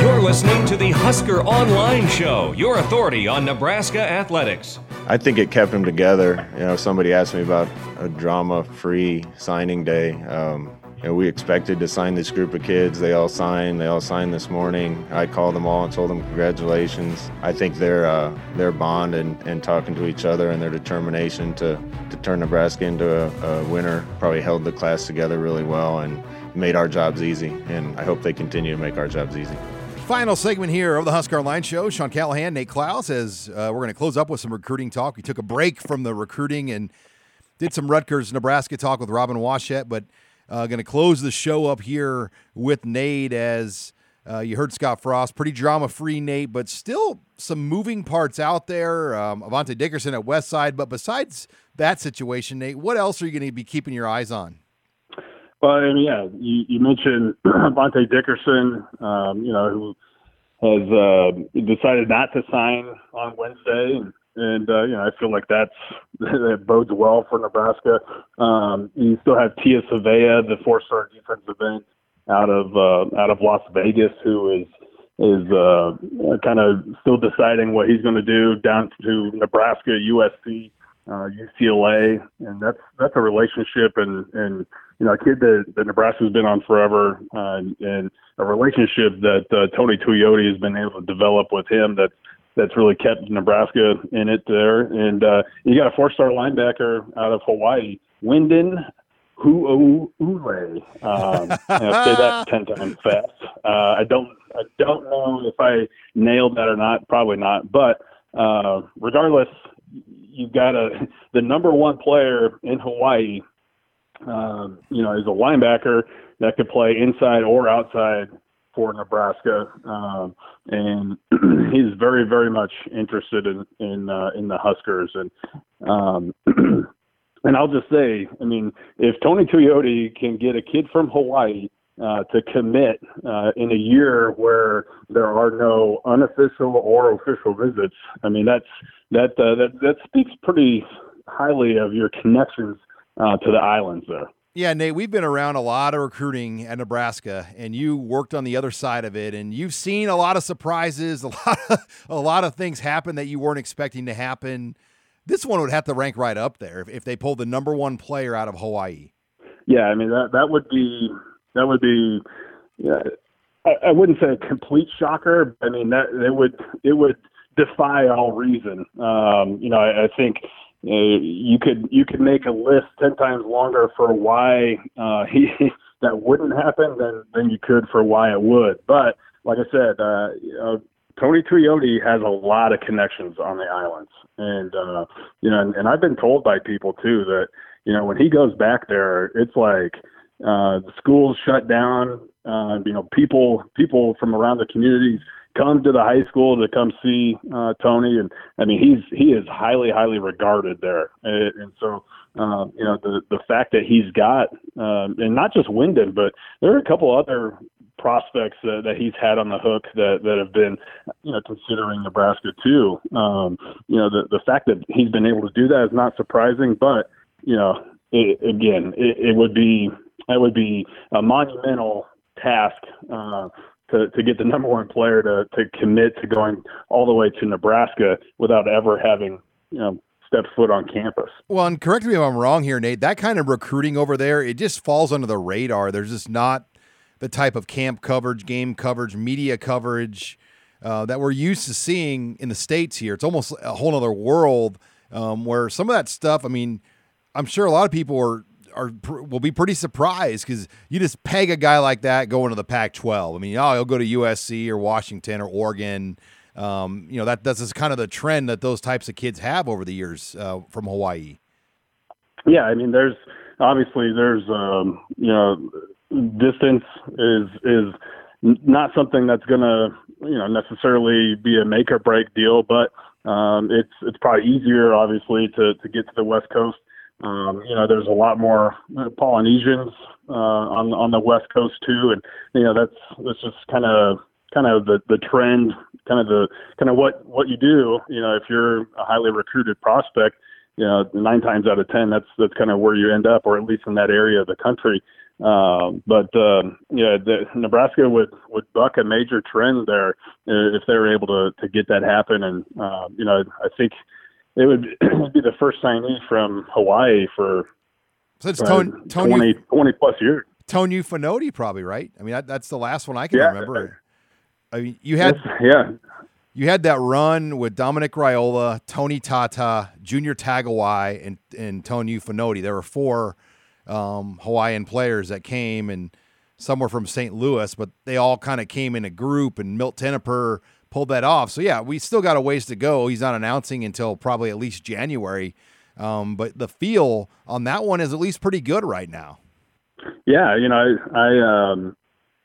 You're listening to the Husker Online Show, your authority on Nebraska athletics. I think it kept them together. You know, somebody asked me about a drama-free signing day. Um, you know, we expected to sign this group of kids. They all signed. They all signed this morning. I called them all and told them congratulations. I think their uh, their bond and, and talking to each other and their determination to, to turn Nebraska into a, a winner probably held the class together really well and made our jobs easy. And I hope they continue to make our jobs easy. Final segment here of the Husker Online Show. Sean Callahan, Nate Clouse, as uh, we're going to close up with some recruiting talk. We took a break from the recruiting and did some Rutgers, Nebraska talk with Robin Washut, but uh, going to close the show up here with Nate as uh, you heard Scott Frost. Pretty drama free, Nate, but still some moving parts out there. Um, Avante Dickerson at Westside. But besides that situation, Nate, what else are you going to be keeping your eyes on? Well, yeah, you, you mentioned Avante Dickerson, um, you know, who has uh, decided not to sign on Wednesday, and, and uh, you know, I feel like that's that bodes well for Nebraska. Um, you still have Tia Savea, the four-star defensive end out of uh, out of Las Vegas, who is is uh, kind of still deciding what he's going to do down to Nebraska, USC, uh, UCLA, and that's that's a relationship and and you know, a kid that, that Nebraska's been on forever, uh, and a relationship that uh, Tony Tuioti has been able to develop with him that that's really kept Nebraska in it there. And uh, you got a four-star linebacker out of Hawaii, Wynden Ho'ohuli. Um, I'll say that ten times fast. Uh, I don't I don't know if I nailed that or not. Probably not. But uh, regardless, you've got a the number one player in Hawaii um, you know, is a linebacker that could play inside or outside for Nebraska, um, and he's very, very much interested in in uh, in the Huskers. And um, and I'll just say, I mean, if Tony Tuioti can get a kid from Hawaii uh, to commit uh, in a year where there are no unofficial or official visits, I mean, that's that uh, that that speaks pretty highly of your connections uh, to the islands there. Yeah, Nate, we've been around a lot of recruiting at Nebraska, and you worked on the other side of it, and you've seen a lot of surprises, a lot of, a lot of things happen that you weren't expecting to happen. This one would have to rank right up there if, if they pulled the number one player out of Hawaii. Yeah, I mean that that would be that would be. Yeah, I, I wouldn't say a complete shocker. I mean that it would it would defy all reason. Um, you know, I, I think uh, you could you could make a list ten times longer for why uh, he that wouldn't happen than than you could for why it would. But like I said, uh, you know, Tony Tuioti has a lot of connections on the islands, and uh, you know, and, and I've been told by people too that you know when he goes back there, it's like uh, the schools shut down. Uh, you know, people people from around the communities come to the high school to come see uh, Tony, and I mean he's he is highly highly regarded there, and, and so uh, you know the the fact that he's got um, and not just Wynden, but there are a couple other prospects that, that he's had on the hook that that have been you know considering Nebraska too. Um, you know the the fact that he's been able to do that is not surprising, but you know it, again it, it would be that would be a monumental task uh, to, to get the number one player to, to commit to going all the way to Nebraska without ever having, you know, stepped foot on campus. Well, and correct me if I'm wrong here, Nate. That kind of recruiting over there, it just falls under the radar. There's just not the type of camp coverage, game coverage, media coverage uh, that we're used to seeing in the states here. It's almost a whole other world um, where some of that stuff. I mean, I'm sure a lot of people are are will be pretty surprised because you just peg a guy like that going to the Pac-12. I mean, oh, he'll go to USC or Washington or Oregon. Um, you know that that's kind of the trend that those types of kids have over the years uh, from Hawaii. Yeah, I mean, there's obviously there's um, you know distance is is not something that's going to you know necessarily be a make or break deal, but um, it's it's probably easier, obviously, to to get to the West Coast. Um, you know, there's a lot more Polynesians uh, on on the West Coast too, and you know that's that's just kind of kind of the the trend, kind of the kind of what what you do. You know, if you're a highly recruited prospect, you know, nine times out of ten, that's that's kind of where you end up, or at least in that area of the country. Um, but um, yeah, the, Nebraska would would buck a major trend there if they were able to to get that happen. And uh, you know, I think it would be the first signee from Hawaii for so it's uh, Tony, 20, 20 plus years. Tony Fonoti, probably right. I mean, that, that's the last one I can yeah. remember. I mean, you had yeah, you had that run with Dominic Raiola, Tony Tata, Junior Tagoai, and and Tony Fonoti. There were four um, Hawaiian players that came, and some were from St. Louis, but they all kind of came in a group, and Milt Tenopir pulled that off. So yeah, we still got a ways to go. He's not announcing until probably at least January, um, but the feel on that one is at least pretty good right now. Yeah, you know, I, I um,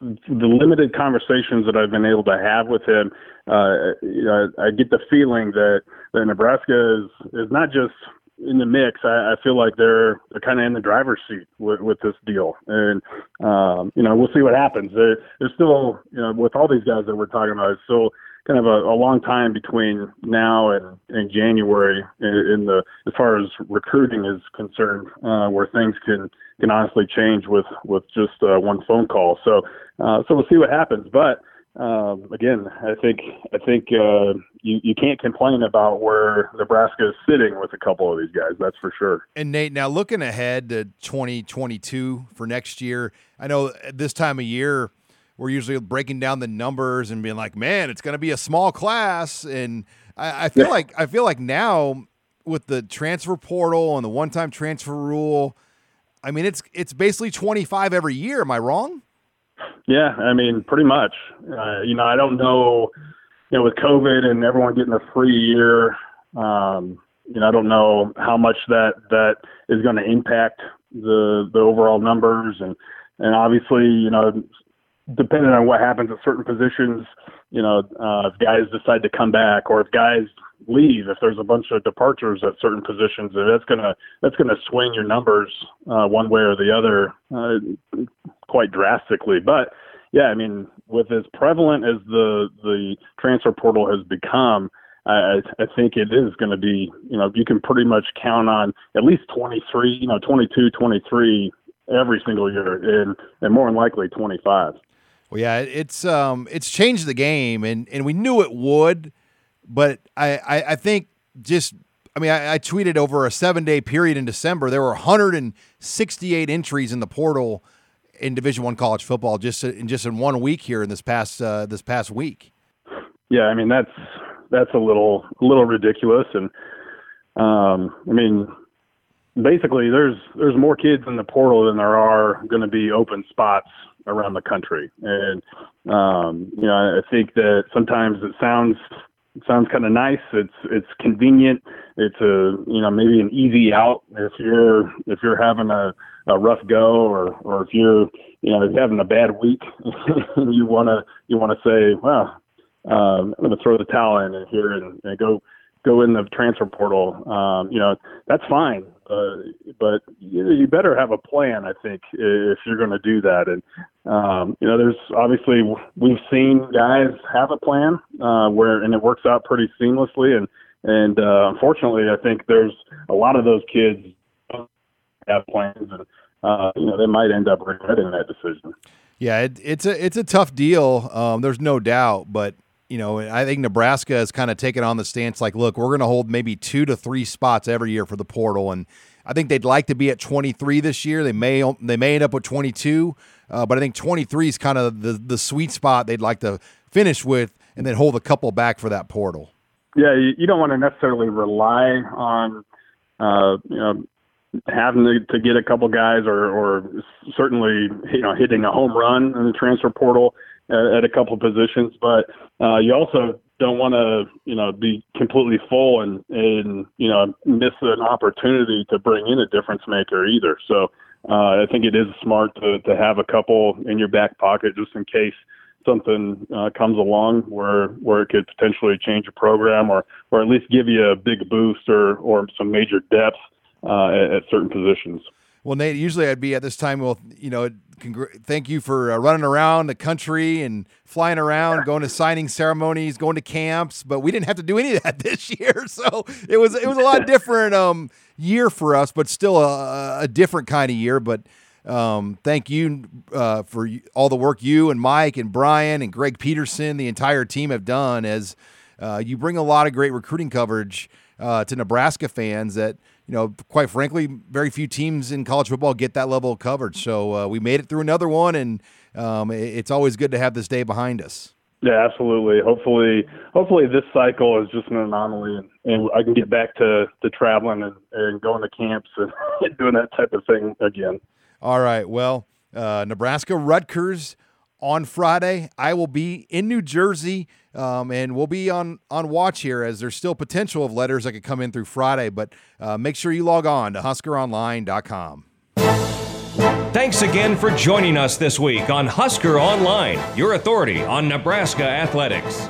the limited conversations that I've been able to have with him, uh, you know, I get the feeling that that Nebraska is is not just in the mix. I, I feel like they're they're kind of in the driver's seat with, with this deal, and um, you know we'll see what happens. There, there's still you know with all these guys that we're talking about, it's still kind of a, a long time between now and, and January in, in the as far as recruiting is concerned, uh, where things can can honestly change with with just uh, one phone call. So uh, so we'll see what happens, but um, again, I think I think uh, you you can't complain about where Nebraska is sitting with a couple of these guys. That's for sure. And Nate, now looking ahead to 2022 for next year, I know this time of year we're usually breaking down the numbers and being like, "Man, it's going to be a small class." And I, I feel yeah. like I feel like now with the transfer portal and the one-time transfer rule, I mean it's it's basically 25 every year. Am I wrong? Yeah, I mean, pretty much. Uh, you know, I don't know, you know, with COVID and everyone getting a free year, um, you know, I don't know how much that that is going to impact the the overall numbers and and obviously, you know, depending on what happens at certain positions, you know, uh, if guys decide to come back or if guys leave, if there's a bunch of departures at certain positions, that's gonna that's gonna swing your numbers uh, one way or the other uh, quite drastically. But yeah, I mean, with as prevalent as the the transfer portal has become, I, I think it is going to be, you know, you can pretty much count on at least 23, you know, 22, 23 every single year, and and more than likely 25. Well, yeah, it's um, it's changed the game, and and we knew it would, but I I, I think just I mean I, I tweeted over a seven day period in December there were 168 entries in the portal in Division One college football just in just in one week here in this past uh, this past week. Yeah, I mean that's that's a little a little ridiculous, and um, I mean basically there's there's more kids in the portal than there are going to be open spots around the country. And um, you know, I think that sometimes it sounds it sounds kind of nice. It's it's convenient. It's a you know maybe an easy out if you're if you're having a, a rough go or or if you're you know having a bad week. you wanna you wanna say, well, um, I'm gonna throw the towel in here and, and go go in the transfer portal. Um, you know that's fine. Uh, but you, you better have a plan, I think, if you're going to do that. And um, you know, there's obviously we've seen guys have a plan uh, where, and it works out pretty seamlessly. And and uh, unfortunately, I think there's a lot of those kids have plans, and uh, you know, they might end up regretting that decision. Yeah, it, it's a it's a tough deal. Um, there's no doubt, but you know, I think Nebraska has kind of taken on the stance like, look, we're going to hold maybe two to three spots every year for the portal, and I think they'd like to be at 23 this year. They may they may end up with 22, uh, but I think 23 is kind of the the sweet spot they'd like to finish with, and then hold a couple back for that portal. Yeah, you, don't want to necessarily rely on, uh, you know, having to, to get a couple guys or, or certainly you know hitting a home run in the transfer portal at, at a couple positions, but uh, you also don't want to you know be completely full and and you know miss an opportunity to bring in a difference maker either. So uh, I think it is smart to, to have a couple in your back pocket just in case something uh, comes along where where it could potentially change your program or or at least give you a big boost or or some major depth uh, at, at, certain positions. Well, Nate, usually I'd be at this time. Well, you know, congr- thank you for uh, running around the country and flying around, going to signing ceremonies, going to camps. But we didn't have to do any of that this year, so it was it was a lot different um, year for us, but still a, a different kind of year. But um, thank you uh, for all the work you and Mike and Brian and Greg Peterson, the entire team have done as uh, you bring a lot of great recruiting coverage uh, to Nebraska fans that, you know, quite frankly, very few teams in college football get that level of coverage. So uh, we made it through another one, and um, it's always good to have this day behind us. Yeah, absolutely. Hopefully, hopefully this cycle is just an anomaly, and, and I can get back to, to traveling and, and going to camps and doing that type of thing again. All right. Well, uh, Nebraska Rutgers on Friday. I will be in New Jersey, um, and we'll be on on watch here as there's still potential of letters that could come in through Friday. But uh, make sure you log on to HuskerOnline.com. Thanks again for joining us this week on Husker Online, your authority on Nebraska athletics.